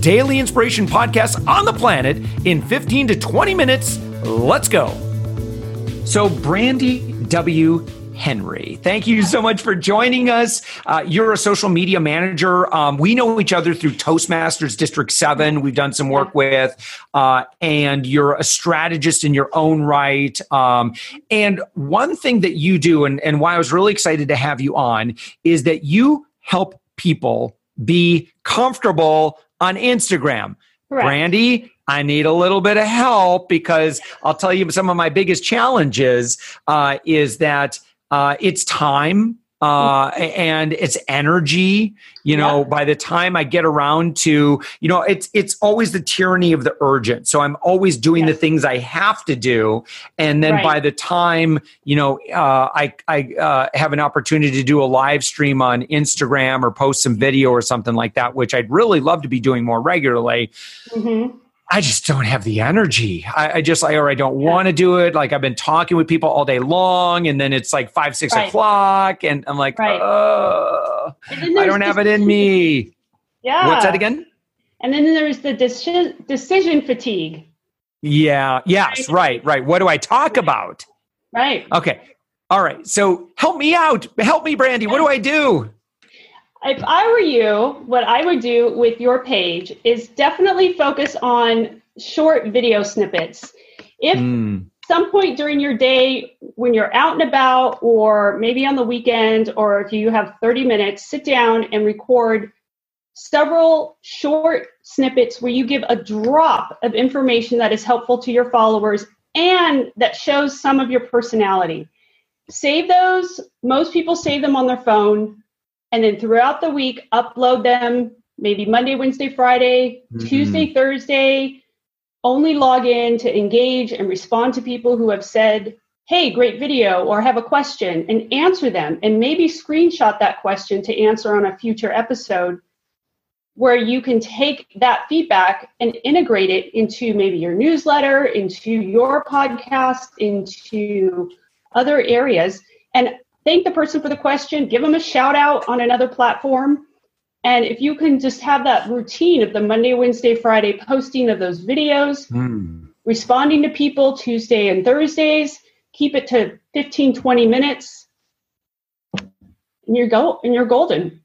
daily inspiration podcast on the planet in 15 to 20 minutes. Let's go. So, Brandy W. Henry. Thank you so much for joining us. Uh, you're a social media manager. Um, we know each other through Toastmasters District 7, we've done some work with, uh, and you're a strategist in your own right. Um, and one thing that you do, and, and why I was really excited to have you on, is that you help people be comfortable on Instagram. Correct. Brandy, I need a little bit of help because I'll tell you some of my biggest challenges uh, is that uh, it's time uh, and it's energy. You know, yeah. by the time I get around to, you know, it's it's always the tyranny of the urgent. So I'm always doing yes. the things I have to do, and then right. by the time you know uh, I I uh, have an opportunity to do a live stream on Instagram or post some video or something like that, which I'd really love to be doing more regularly. Mm-hmm I just don't have the energy. I, I just like, or I don't yeah. want to do it. Like I've been talking with people all day long, and then it's like five, six right. o'clock, and I'm like, right. oh, I don't have it in me. Yeah. What's that again? And then there's the deci- decision fatigue. Yeah. Yes. Right. Right. What do I talk right. about? Right. Okay. All right. So help me out. Help me, Brandy. What do I do? If I were you, what I would do with your page is definitely focus on short video snippets. If mm. some point during your day, when you're out and about, or maybe on the weekend, or if you have 30 minutes, sit down and record several short snippets where you give a drop of information that is helpful to your followers and that shows some of your personality. Save those. Most people save them on their phone and then throughout the week upload them maybe monday wednesday friday mm-hmm. tuesday thursday. Only log in to engage and respond to people who have said hey great video or have a question and answer them. And maybe screenshot that question to answer on a future episode where you can take that feedback and integrate it into maybe your newsletter into your podcast into other areas. And thank the person for the question, give them a shout out on another platform. And if you can just have that routine of the Monday, Wednesday, Friday posting of those videos, mm. responding to people Tuesday and Thursdays, keep it to 15, 20 minutes, and you're go and you're golden.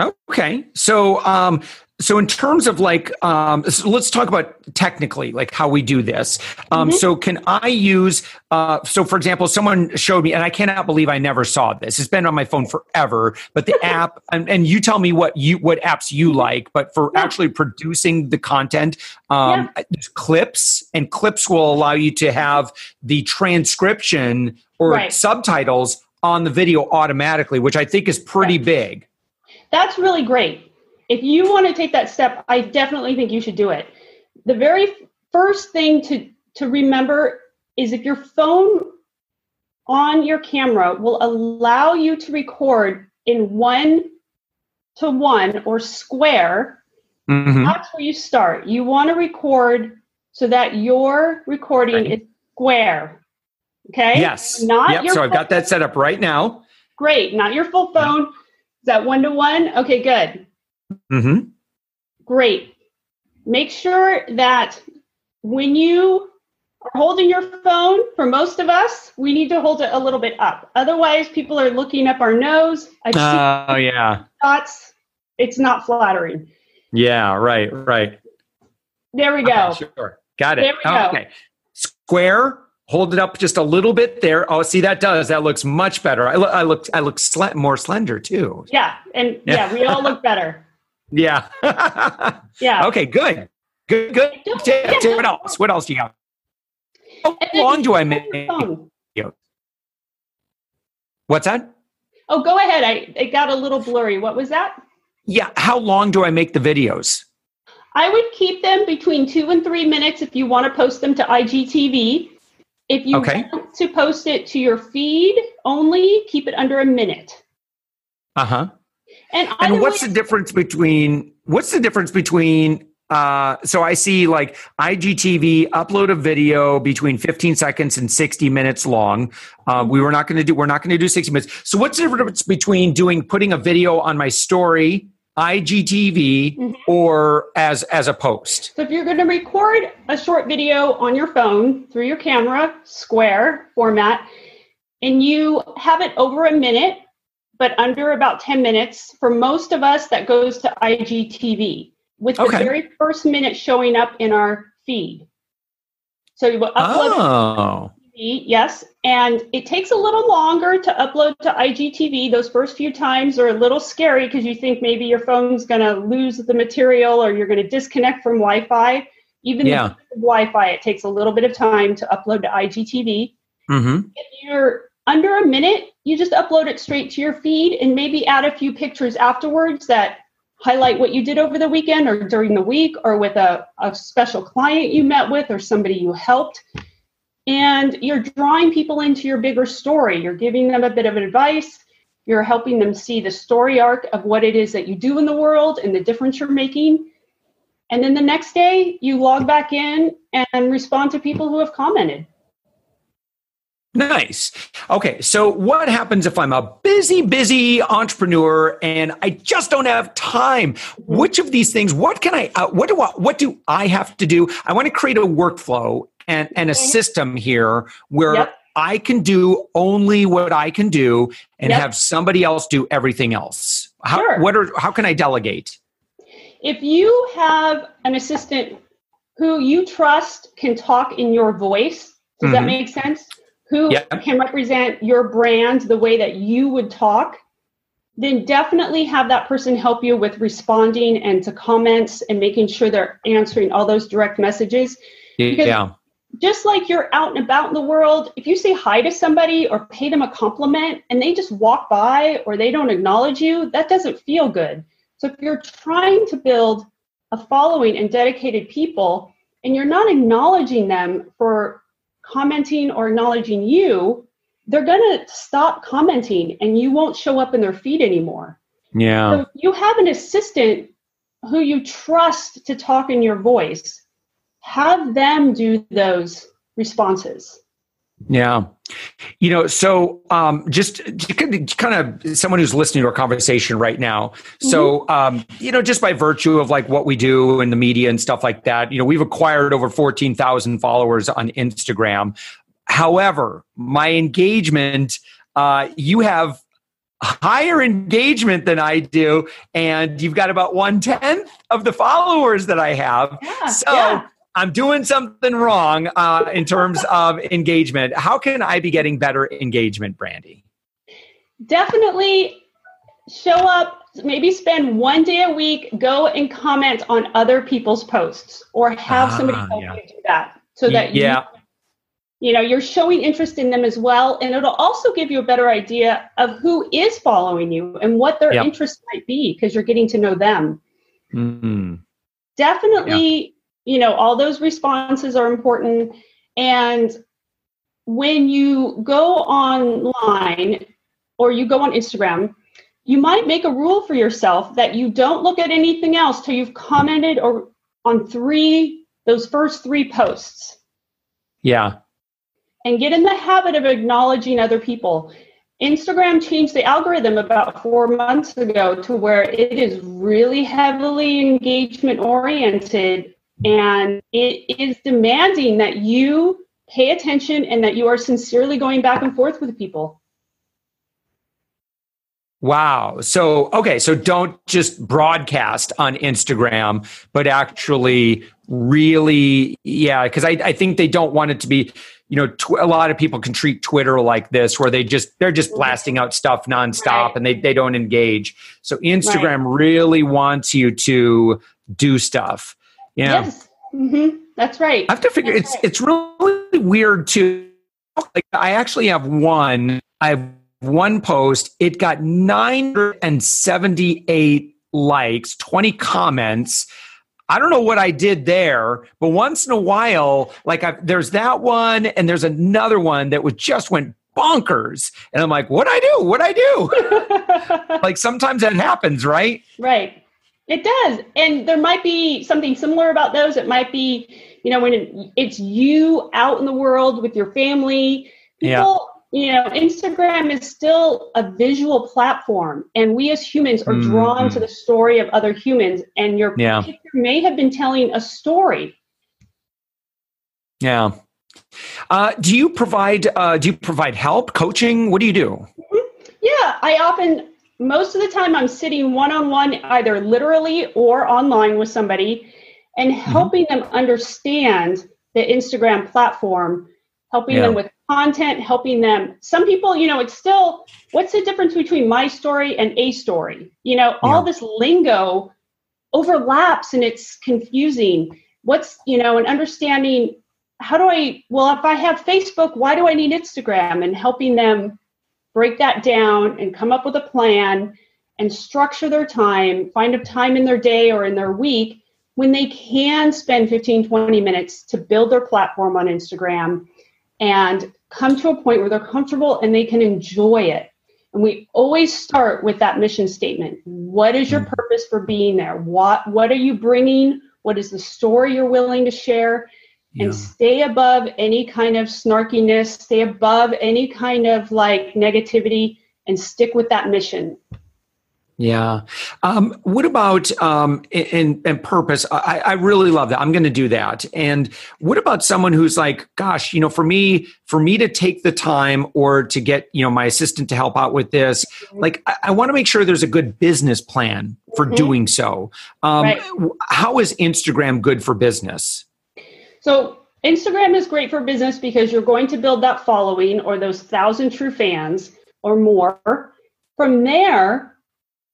Okay. So um so in terms of like um, so let's talk about technically like how we do this um, mm-hmm. so can i use uh, so for example someone showed me and i cannot believe i never saw this it's been on my phone forever but the app and, and, you tell me what you what apps you like but for yeah. actually producing the content um, yeah. clips and clips will allow you to have the transcription or right. subtitles on the video automatically which i think is pretty right. big that's really great if you want to take that step, I definitely think you should do it. The very first thing to, to remember is if your phone on your camera will allow you to record in one to one or square, mm-hmm. that's where you start. You want to record so that your recording right. is square. Okay? Yes. Not yep. your so I've got that set up right now. Great. Not your full phone. Is that one to one? Okay, good. Mm-hmm. Great. Make sure that when you are holding your phone, for most of us, we need to hold it a little bit up. Otherwise, people are looking up our nose. Oh, yeah. Dots. It's not flattering. Yeah, right, right. There we go. Okay, sure. Got it. There we go. Okay. Square. Hold it up just a little bit there. Oh, see that does. That looks much better. I look. I look. I look sl- more slender too. Yeah, and yeah, yeah we all look better. Yeah. yeah. Okay, good. Good, good. What else? What else do you have? How long do I make? What's that? Oh, go ahead. I it got a little blurry. What was that? Yeah. How long do I make the videos? I would keep them between two and three minutes if you want to post them to IGTV. If you Okay. want to post it to your feed only, keep it under a minute. Uh huh. And, And what's way- the difference between what's the difference between uh, so I see like IGTV upload a video between 15 seconds and 60 minutes long. Uh, we were not going to do we're not going to do 60 minutes. So what's the difference between doing putting a video on my story, IGTV, Mhm. or as as a post? So if you're going to record a short video on your phone through your camera, square format, and you have it over a minute, but under about 10 minutes, for most of us, that goes to IGTV with the Okay. very first minute showing up in our feed. So you will upload Oh, yes, and it takes a little longer to upload to IGTV. Those first few times are a little scary because you think maybe your phone's going to lose the material or you're going to disconnect from Wi-Fi. Even Yeah. with Wi-Fi, it takes a little bit of time to upload to IGTV. mm-hmm. If you're under a minute, you just upload it straight to your feed and maybe add a few pictures afterwards that highlight what you did over the weekend or during the week or with a, a special client you met with or somebody you helped. And you're drawing people into your bigger story. You're giving them a bit of advice. You're helping them see the story arc of what it is that you do in the world and the difference you're making. And then the next day, you log back in and respond to people who have commented. Nice. Okay, so what happens if I'm a busy, busy entrepreneur and I just don't have time? Which of these things? What can I? Uh, what do I? What do I have to do? I want to create a workflow and and a system here where Yep. I can do only what I can do and Yep. have somebody else do everything else. How? Sure. What are? How can I delegate? If you have an assistant who you trust can talk in your voice, does that Mhm. make sense? Who Yep. can represent your brand the way that you would talk, then definitely have that person help you with responding and to comments and making sure they're answering all those direct messages. Because- yeah. Just like you're out and about in the world, if you say hi to somebody or pay them a compliment and they just walk by or they don't acknowledge you, that doesn't feel good. So if you're trying to build a following and dedicated people and you're not acknowledging them for commenting or acknowledging you, they're going to stop commenting and you won't show up in their feed anymore. Yeah. So if you have an assistant who you trust to talk in your voice, have them do those responses. Yeah. You know, so um, just kind of someone who's listening to our conversation right now. So, um, you know, just by virtue of like what we do in the media and stuff like that, you know, we've acquired over 14,000 followers on Instagram. However, my engagement, uh, you have higher engagement than I do, and you've got about one tenth of the followers that I have. Yeah. So yeah. I'm doing something wrong uh, in terms of engagement. How can I be getting better engagement, Brandy? definitely show up maybe spend one day a week go and comment on other people's posts or have somebody Ah, help yeah. you do that so that you yeah, you know you're showing interest in them as well and it'll also give you a better idea of who is following you and what their Yep. interest might be because you're getting to know them Mhm. definitely you know all those responses are important. And when you go online or you go on instagram you might make a rule for yourself that you don't look at anything else till you've commented or on three those first three posts. Yeah, and get in the habit of acknowledging other people. Instagram changed the algorithm about four months ago to where it is really heavily engagement oriented and it is demanding that you pay attention and that you are sincerely going back and forth with people. Wow. So, okay. So don't just broadcast on Instagram, but actually really, yeah, because I, I think they don't want it to be, you know, tw- a lot of people can treat Twitter like this, where they just, they're just blasting out stuff nonstop Right. and they, they don't engage. So Instagram really wants you to do stuff. Yeah. Yes. hmm That's right. I have to figure That's it's it's really weird to like I actually have one I have one post it got 978 likes 20 comments I don't know what I did there, but once in a while, like I've, there's that one and there's another one that was just went bonkers. And I'm like, what I do? What I do? like sometimes that happens, right? Right. It does. And there might be something similar about those. It might be, you know, when it's you out in the world with your family. People, yeah. you know, Instagram is still a visual platform. And we as humans are mm-hmm. drawn to the story of other humans. And your yeah. picture may have been telling a story. Yeah. Uh, do you provide uh, do you provide help, coaching? What do you do? Mm-hmm. Yeah, I often most of the time I'm sitting one on one, either literally or online with somebody, and mm-hmm. helping mm-hmm. them understand the Instagram platform, helping yeah. them with content, helping them. Some people, you know, it's still what's the difference between my story and a story? You know, yeah. all this lingo overlaps and it's confusing. What's, you know, and understanding how do I, well, if I have Facebook, why do I need Instagram? And helping them break that down and come up with a plan and structure their time, find a time in their day or in their week when they can spend 15, 20 minutes to build their platform on Instagram and come to a point where they're comfortable and they can enjoy it. And we always start with that mission statement. What is your mm. purpose for being there? What what are you bringing? What is the story you're willing to share? Yeah. and stay above any kind of snarkiness, stay above any kind of like negativity, and stick with that mission. Yeah. Um, what about um, and in purpose? I, I really love that. I'm going to do that. And what about someone who's like, gosh, you know, for me, for me to take the time or to get, you know, my assistant to help out with this, mm-hmm. like I, I want to make sure there's a good business plan for mm-hmm. doing so. Um, right. How is Instagram good for business? So Instagram is great for business because you're going to build that following or those thousand true fans or more. From there,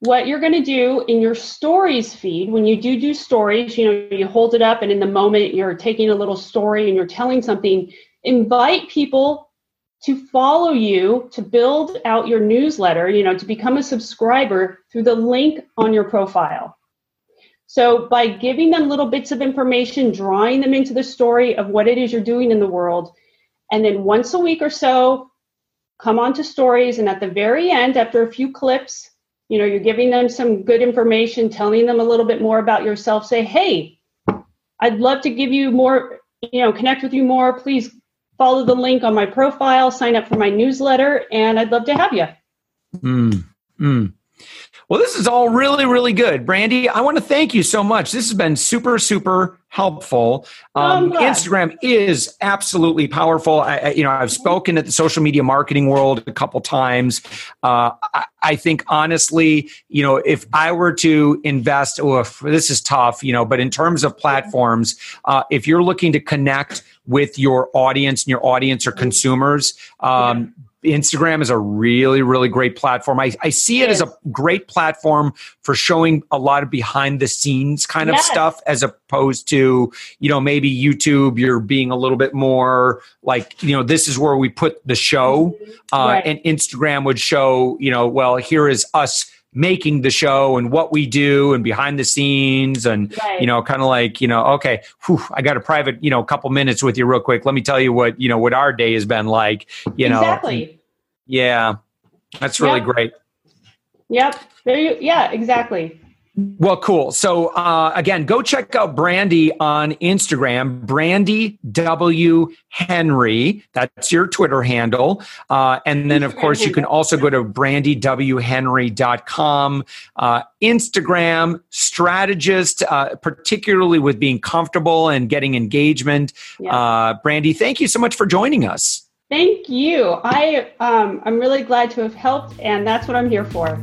what you're going to do in your stories feed, when you do do stories, you know, you hold it up and in the moment you're taking a little story and you're telling something, invite people to follow you to build out your newsletter, you know, to become a subscriber through the link on your profile. So by giving them little bits of information, drawing them into the story of what it is you're doing in the world, and then once a week or so, come on to stories. And at the very end, after a few clips, you know, you're giving them some good information, telling them a little bit more about yourself. Say, hey, I'd love to give you more, you know, connect with you more. Please follow the link on my profile, sign up for my newsletter, and I'd love to have you. Mm, mm. Well, this is all really, really good. Brandy, I want to thank you so much. This has been super, super helpful. Um, Instagram is absolutely powerful. I, you know, I've spoken at the social media marketing world a couple times. Uh, I, I, think honestly, you know, if I were to invest, oh, this is tough, you know, but in terms of platforms, uh, if you're looking to connect with your audience and your audience or consumers, um, Instagram is a really, really great platform. I, I see it, as a great platform for showing a lot of behind the scenes kind of stuff as opposed to, you know, maybe YouTube, you're being a little bit more like, you know, this is where we put the show. Mm-hmm. Uh, right. And Instagram would show, you know, well, here is us making the show and what we do and behind the scenes and right. you know kind of like you know okay whew, i got a private you know couple minutes with you real quick let me tell you what you know what our day has been like you know exactly yeah that's really yep. great yep there you yeah exactly well, cool. So uh, again, go check out Brandy on Instagram, Brandy W Henry. That's your Twitter handle. Uh, and then, of course, you can also go to brandywhenry.com. Uh, Instagram strategist, uh, particularly with being comfortable and getting engagement. Yeah. Uh, Brandy, thank you so much for joining us. Thank you. I um, I'm really glad to have helped, and that's what I'm here for.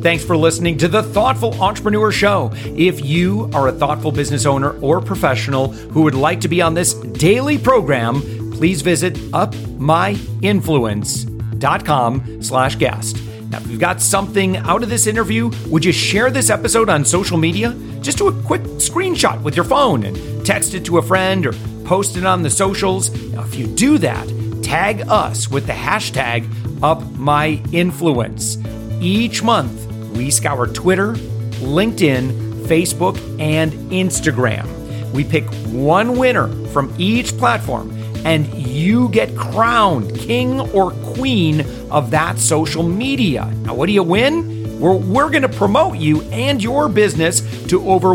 Thanks for listening to the Thoughtful Entrepreneur Show. If you are a thoughtful business owner or professional who would like to be on this daily program, please visit upmyinfluence.com slash guest. Now, if you've got something out of this interview, would you share this episode on social media? Just do a quick screenshot with your phone and text it to a friend or post it on the socials. Now, if you do that, tag us with the hashtag UpMyInfluence. Each month, we scour Twitter, LinkedIn, Facebook, and Instagram. We pick one winner from each platform, and you get crowned king or queen of that social media. Now, what do you win? We're, we're going to promote you and your business to over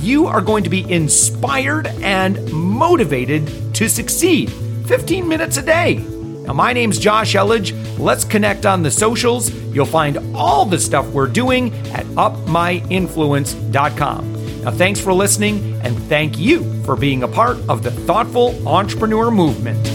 you are going to be inspired and motivated to succeed. 15 minutes a day. Now, my name's Josh Elledge. Let's connect on the socials. You'll find all the stuff we're doing at upmyinfluence.com. Now, thanks for listening, and thank you for being a part of the thoughtful entrepreneur movement.